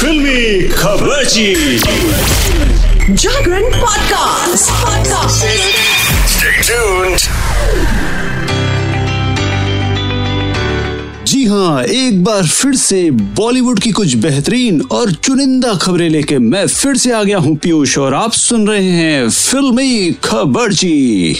फिल्मी खबर Jagran podcast podcast Stay tuned. जी हाँ एक बार फिर से बॉलीवुड की कुछ बेहतरीन और चुनिंदा खबरें लेके मैं फिर से आ गया हूँ पीयूष और आप सुन रहे हैं फिल्मी खबर जी।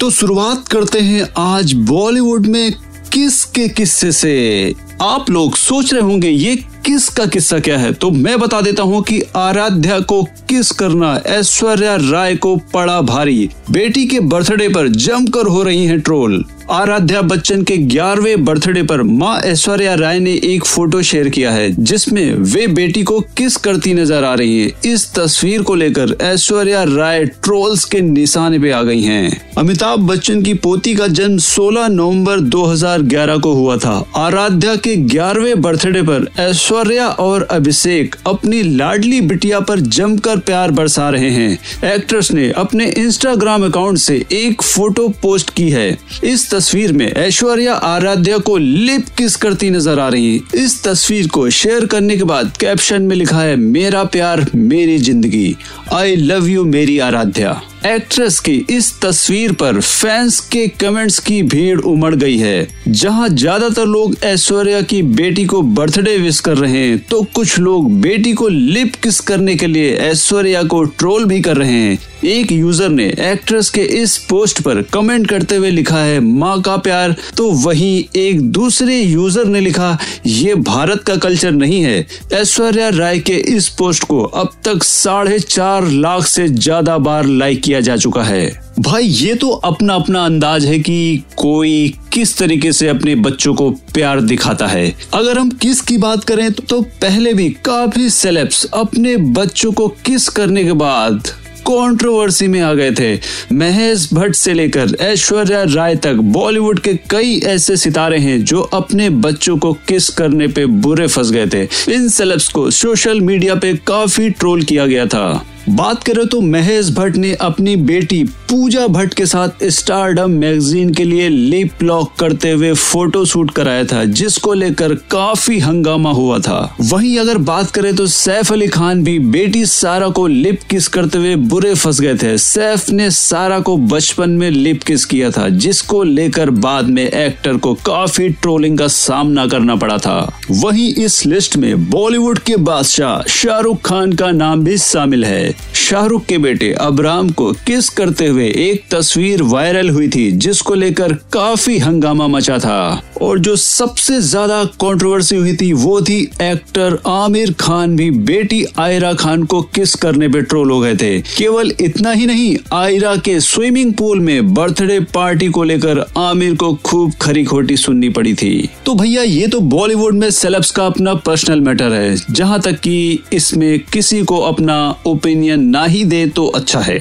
तो शुरुआत करते हैं आज बॉलीवुड में किस के किस्से से? आप लोग सोच रहे होंगे, ये किस का किस्सा क्या है? तो मैं बता देता हूँ कि आराध्या को किस करना, ऐश्वर्या राय को पड़ा भारी। बेटी के बर्थडे पर जमकर हो रही हैं ट्रोल। आराध्या बच्चन के ग्यारहवें बर्थडे पर माँ ऐश्वर्या राय ने एक फ़ोटो शेयर किया है, जिसमें वे बेटी को किस करती नज़र आ रही है। इस तस्वीर को लेकर ऐश्वर्या राय ट्रोल्स के निशाने पे आ गई हैं। अमिताभ बच्चन की पोती का जन्म 16 नवंबर 2011 को हुआ था। आराध्या के ग्यारहवें बर्थडे पर ऐश्वर्या और अभिषेक अपनी लाडली बिटिया पर जमकर प्यार बरसा रहे हैं। एक्ट्रेस ने अपने इंस्टाग्राम अकाउंट से एक फ़ोटो पोस्ट की है। इस तस्वीर में ऐश्वर्या आराध्या को लिप किस करती नज़र आ रही है। इस तस्वीर को शेयर करने के बाद कैप्शन में लिखा है, मेरा प्यार मेरी ज़िंदगी। आई लव यू मेरी आराध्या। एक्ट्रेस की इस तस्वीर पर फैंस के कमेंट्स की भीड़ उमड़ गई है। जहाँ ज़्यादातर लोग ऐश्वर्या की बेटी को बर्थडे विश कर रहे हैं तो कुछ लोग बेटी को लिप किस करने के लिए ऐश्वर्या को ट्रोल भी कर रहे हैं। एक यूज़र ने एक्ट्रेस के इस पोस्ट पर कमेंट करते हुए लिखा है, माँ का प्यार। तो वहीं एक दूसरे यूज़र ने लिखा, ये भारत का कल्चर नहीं है। ऐश्वर्या राय के इस पोस्ट को अब तक साढ़े चार लाख से ज़्यादा बार लाइक किया जा चुका है। भाई ये तो अपना अपना अंदाज है कि कोई किस तरीके से अपने बच्चों को प्यार दिखाता है। अगर हम किस की बात करें तो, तो पहले भी काफ़ी सेलेब्स अपने बच्चों को किस करने के बाद कंट्रोवर्सी में आ गए थे। महेश भट्ट से लेकर ऐश्वर्या राय तक बॉलीवुड के कई ऐसे सितारे हैं जो अपने बच्चों को किस करने पे बुरे फंस गए थे। इन सेलेब्स को सोशल मीडिया पे काफ़ी ट्रोल किया गया था। बात करें तो महेश भट्ट ने अपनी बेटी पूजा भट्ट के साथ स्टारडम मैगजीन के लिए लिप लॉक करते हुए फ़ोटो शूट कराया था, जिसको लेकर काफ़ी हंगामा हुआ था। वहीं अगर बात करें तो सैफ अली खान भी बेटी सारा को लिप किस करते हुए बुरे फंस गए थे। सैफ ने सारा को बचपन में लिप किस किया था, जिसको लेकर बाद में एक्टर को काफ़ी ट्रोलिंग का सामना करना पड़ा था। वहीं इस लिस्ट में बॉलीवुड के बादशाह शाहरुख खान का नाम भी शामिल है। शाहरुख के बेटे अबराम को किस करते हुए एक तस्वीर वायरल हुई थी, जिसको लेकर काफ़ी हंगामा मचा था। और जो सबसे ज़्यादा कंट्रोवर्सी हुई थी, वो थी एक्टर आमिर खान भी। बेटी आयरा खान को किस करने पे ट्रोल हो गए थे? केवल इतना ही नहीं, आयरा के स्विमिंग पूल में बर्थडे पार्टी को लेकर आमिर को खूब खरी खोटी सुननी पड़ी थी। तो भैया, ये तो बॉलीवुड में सेलेब्स का अपना पर्सनल मैटर है, जहाँ तक कि इसमें किसी को अपना ओपिनियन ना ही दे तो अच्छा है।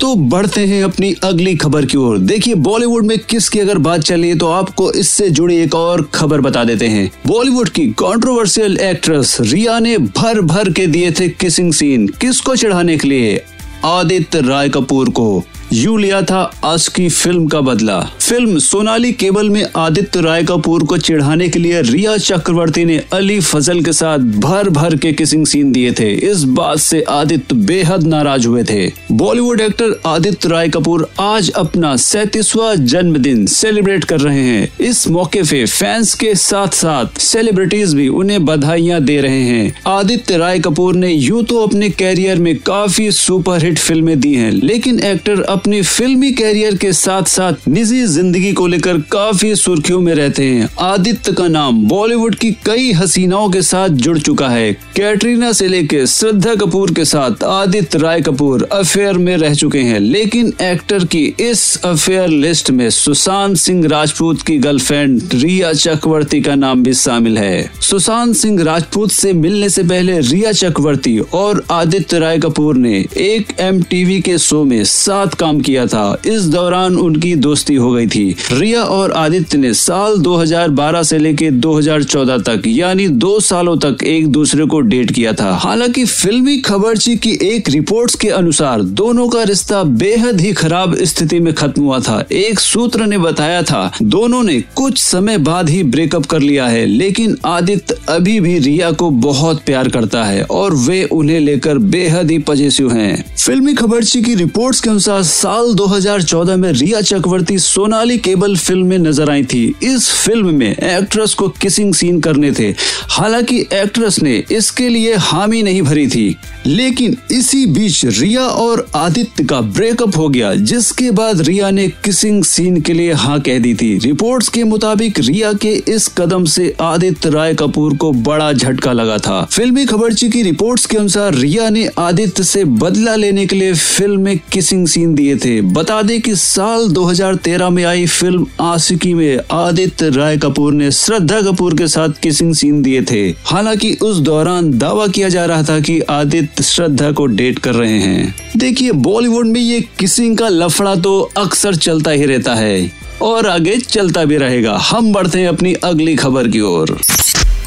तो बढ़ते हैं अपनी अगली खबर की ओर। देखिए, बॉलीवुड में किसकी अगर बात चली तो आपको इससे जुड़ी एक और खबर बता देते हैं। बॉलीवुड की कंट्रोवर्शियल एक्ट्रेस रिया ने भर भर के दिए थे किसिंग सीन किसको चढ़ाने के लिए? आदित्य राय कपूर को। यू लिया था आज की फ़िल्म का बदला। फ़िल्म सोनाली केबल में आदित्य राय कपूर को चिढ़ाने के लिए रिया चक्रवर्ती ने अली फजल के साथ भर भर के किसिंग सीन दिए थे। इस बात से आदित्य बेहद नाराज़ हुए थे। बॉलीवुड एक्टर आदित्य राय कपूर आज अपना सैतीसवा जन्मदिन सेलिब्रेट कर रहे हैं। इस मौके पे फैंस के साथ साथ सेलिब्रिटीज भी उन्हें बधाइयाँ दे रहे हैं। आदित्य राय कपूर ने यूँ तो अपने कैरियर में काफ़ी सुपरहिट फ़िल्में दी हैं, लेकिन एक्टर अपनी फिल्मी कैरियर के साथ साथ निजी ज़िंदगी को लेकर काफ़ी सुर्खियों में रहते हैं। आदित्य का नाम बॉलीवुड की कई हसीनाओं के साथ जुड़ चुका है। कैटरीना से लेकर श्रद्धा कपूर के साथ आदित्य राय कपूर अफेयर में रह चुके हैं। लेकिन एक्टर की इस अफेयर लिस्ट में सुशांत सिंह राजपूत की गर्लफ्रेंड रिया चक्रवर्ती का नाम भी शामिल है। सुशांत सिंह राजपूत से मिलने से पहले रिया चक्रवर्ती और आदित्य राय कपूर ने एक एम के शो में सात काम काम किया था। इस दौरान उनकी दोस्ती हो गई थी। रिया और आदित्य ने साल 2012 से लेकर 2014 तक, यानी दो सालों तक एक दूसरे को डेट किया था। हालाँकि फिल्मी खबरची की एक रिपोर्ट्स के अनुसार, दोनों का रिश्ता बेहद ही खराब स्थिति में खत्म हुआ था। एक सूत्र ने बताया था, दोनों ने कुछ समय बाद ही ब्रेकअप कर लिया है, लेकिन आदित्य अभी भी रिया को बहुत प्यार करता है और वे उन्हें लेकर बेहद ही पजेसिव हैं। फिल्मी खबरची की रिपोर्ट्स के अनुसार साल 2014 में रिया चक्रवर्ती सोनाली केबल फ़िल्म में नज़र आई थी। इस फ़िल्म में एक्ट्रेस को किसिंग सीन करने थे। हालाँकि एक्ट्रेस ने इसके लिए हामी नहीं भरी थी। लेकिन इसी बीच रिया और आदित्य का ब्रेकअप हो गया, जिसके बाद रिया ने किसिंग सीन के लिए हाँ कह दी थी। रिपोर्ट्स के मुताबिक रिया के इस कदम से आदित्य राय कपूर को बड़ा झटका लगा था। फिल्मी खबरची की रिपोर्ट्स के अनुसार रिया ने आदित्य से बदला लेने के लिए फ़िल्म में किसिंग सीन दिए थे। बता दें कि साल 2013 में आई फ़िल्म आशिकी में आदित्य राय कपूर ने श्रद्धा कपूर के साथ किसिंग सीन दिए थे। हालाँकि उस दौरान दावा किया जा रहा था कि आदित्य श्रद्धा को डेट कर रहे हैं। देखिए, बॉलीवुड में ये किसिंग का लफड़ा तो अक्सर चलता ही रहता है और आगे चलता भी रहेगा। हम बढ़ते हैं अपनी अगली खबर की ओर।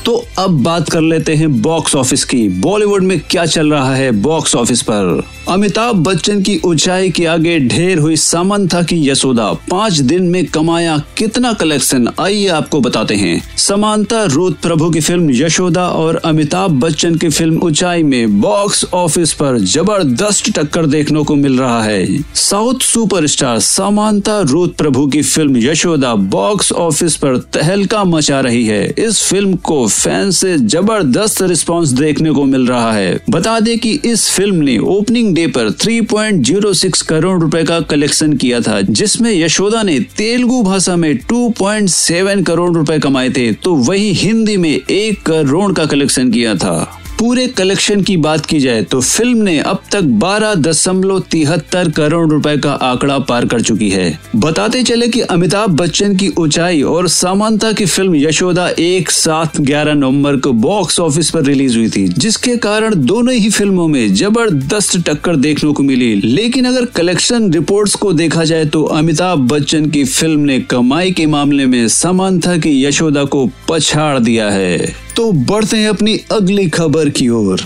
तो अब बात कर लेते हैं बॉक्स ऑफ़िस की। बॉलीवुड में क्या चल रहा है बॉक्स ऑफ़िस पर? अमिताभ बच्चन की ऊंचाई के आगे ढेर हुई सामंथा की यशोदा। पाँच दिन में कमाया कितना कलेक्शन आइए आपको बताते हैं। समानता रूत प्रभु की फ़िल्म यशोदा और अमिताभ बच्चन की फ़िल्म ऊंचाई में बॉक्स ऑफ़िस पर ज़बरदस्त टक्कर देखने को मिल रहा है। साउथ सुपरस्टार समानता रूत प्रभु की फ़िल्म यशोदा बॉक्स ऑफ़िस पर तहलका मचा रही है। इस फ़िल्म को फैंस से ज़बरदस्त रिस्पांस देखने को मिल रहा है। बता दें कि इस फ़िल्म ने ओपनिंग डे पर 3.06 करोड़ रुपए का कलेक्शन किया था, जिसमें यशोदा ने तेलुगु भाषा में 2.7 करोड़ रुपए कमाए थे तो वही हिंदी में एक करोड़ का कलेक्शन किया था। पूरे कलेक्शन की बात की जाए तो फ़िल्म ने अब तक बारह दशमलव तिहत्तर करोड़ रुपए का आंकड़ा पार कर चुकी है। बताते चले कि अमिताभ बच्चन की ऊंचाई और सामांता की फ़िल्म यशोदा एक साथ ग्यारह नवंबर को बॉक्स ऑफ़िस पर रिलीज़ हुई थी, जिसके कारण दोनों ही फ़िल्मों में ज़बरदस्त टक्कर देखने को मिली। लेकिन अगर कलेक्शन रिपोर्ट्स को देखा जाए तो अमिताभ बच्चन की फ़िल्म ने कमाई के मामले में समांथा की यशोदा को पछाड़ दिया है। तो बढ़ते हैं अपनी अगली खबर की ओर।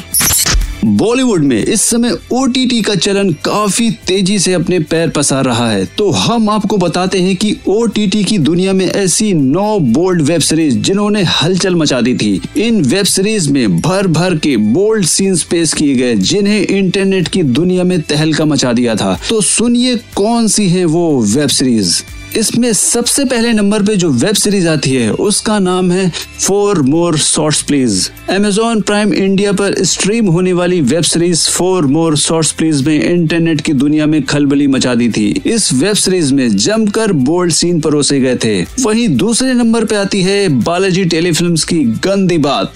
बॉलीवुड में इस समय ओ का चलन काफ़ी तेज़ी से अपने पैर पसार रहा है। तो हम आपको बताते हैं कि ओ की दुनिया में ऐसी नौ बोल्ड वेब सीरीज़ जिन्होंने हलचल मचा दी थी। इन वेब सीरीज़ में भर भर के बोल्ड सीन्स पेश किए गए, जिन्हें इंटरनेट की दुनिया में तहलका मचा दिया था। तो सुनिए कौन सी है वो वेब सीरीज़ इसमें सबसे पहले नंबर पे जो वेब सीरीज़ आती है, उसका नाम है four more shorts, please. Amazon Prime India पर स्ट्रीम होने वाली web series four more shorts, please, में इंटरनेट की दुनिया में खलबली मचा दी थी। इस वेब सीरीज़ में जमकर बोल्ड सीन परोसे गए थे। वहीं दूसरे नंबर पे आती है बालाजी टेलीफिल्म्स की गंदी बात।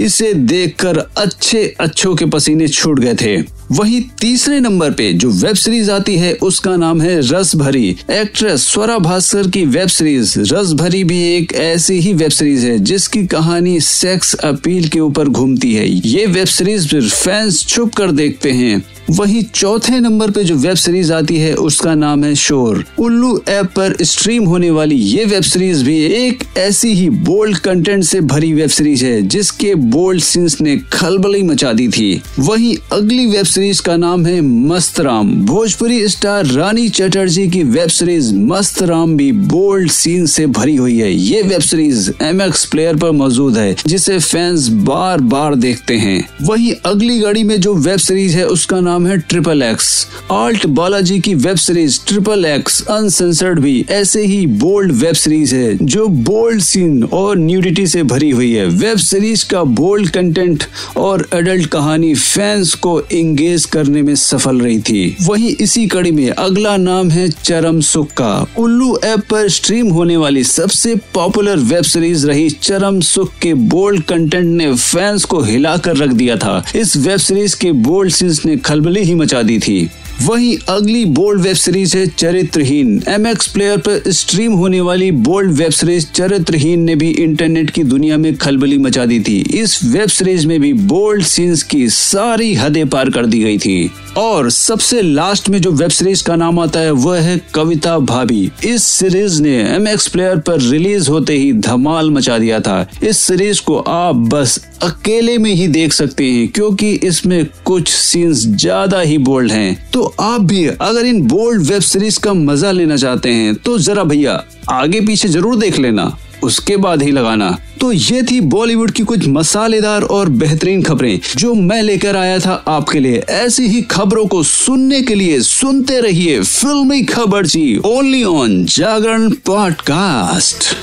इसे देखकर अच्छे अच्छों के पसीने छूट गए थे। वहीं तीसरे नंबर पे जो वेब सीरीज़ आती है, उसका नाम है रस भरी एक्ट्रेस स्वरा भास्कर की वेब सीरीज़ रस भरी भी एक ऐसी ही वेब सीरीज़ है, जिसकी कहानी सेक्स अपील के ऊपर घूमती है। ये वेब सीरीज़ फैंस छुप कर देखते हैं। वहीं चौथे नंबर पे जो वेब सीरीज़ आती है, उसका नाम है शोर। उल्लू ऐप पर स्ट्रीम होने वाली ये वेब सीरीज़ भी एक ऐसी ही बोल्ड कंटेंट से भरी वेब सीरीज़ है, जिसके बोल्ड सीन्स ने खलबली मचा दी थी। वहीं अगली वेब सीरीज़ का नाम है मस्त राम भोजपुरी स्टार रानी चटर्जी की वेब सीरीज़ मस्त राम भी बोल्ड सीन से भरी हुई है। ये वेब सीरीज़ एमएक्स प्लेयर पर मौजूद है, जिसे फैंस बार बार देखते हैं। वहीं अगली गाड़ी में जो वेब सीरीज़ है, उसका नाम नाम है ट्रिपल एक्स। आल्ट बालाजी की web series triple X uncensored भी ऐसे ही बोल्ड वेब सीरीज़ है, जो बोल्ड सीन और न्यूडिटी से भरी हुई है। वेब सीरीज़ का बोल्ड कंटेंट और एडल्ट कहानी फैंस को इंगेज करने में सफल रही थी। वहीं इसी कड़ी में अगला नाम है चरम सुख का। उल्लू ऐप पर स्ट्रीम होने वाली सबसे पॉपुलर वेब सीरीज़ रही चरम सुख के बोल्ड कंटेंट ने फैंस को हिलाकर रख दिया था। इस वेब सीरीज़ के बोल्ड सीन्स ने खलबली ही मचा दी थी। वहीं अगली बोल्ड वेब सीरीज़ है चरित्रहीन। एम एक्स प्लेयर पर स्ट्रीम होने वाली बोल्ड वेब सीरीज़ चरित्रहीन ने भी इंटरनेट की दुनिया में खलबली मचा दी थी। इस वेब सीरीज़ में भी बोल्ड सीन्स की सारी हदें पार कर दी गई थी। और सबसे लास्ट में जो वेब सीरीज़ का नाम आता है, वह है कविता भाभी। इस सीरीज़ ने एम एक्स प्लेयर पर रिलीज़ होते ही धमाल मचा दिया था। इस सीरीज़ को आप बस अकेले में ही देख सकते हैं, क्योंकि इसमें कुछ सीन्स ज़्यादा ही बोल्ड हैं। तो आप भी अगर इन बोल्ड वेब सीरीज़ का मज़ा लेना चाहते हैं तो जरा भैया आगे पीछे ज़रूर देख लेना, उसके बाद ही लगाना। तो ये थी बॉलीवुड की कुछ मसालेदार और बेहतरीन खबरें, जो मैं लेकर आया था आपके लिए। ऐसी ही खबरों को सुनने के लिए सुनते रहिए फिल्मी खबर जी ओनली ऑन जागरण पॉडकास्ट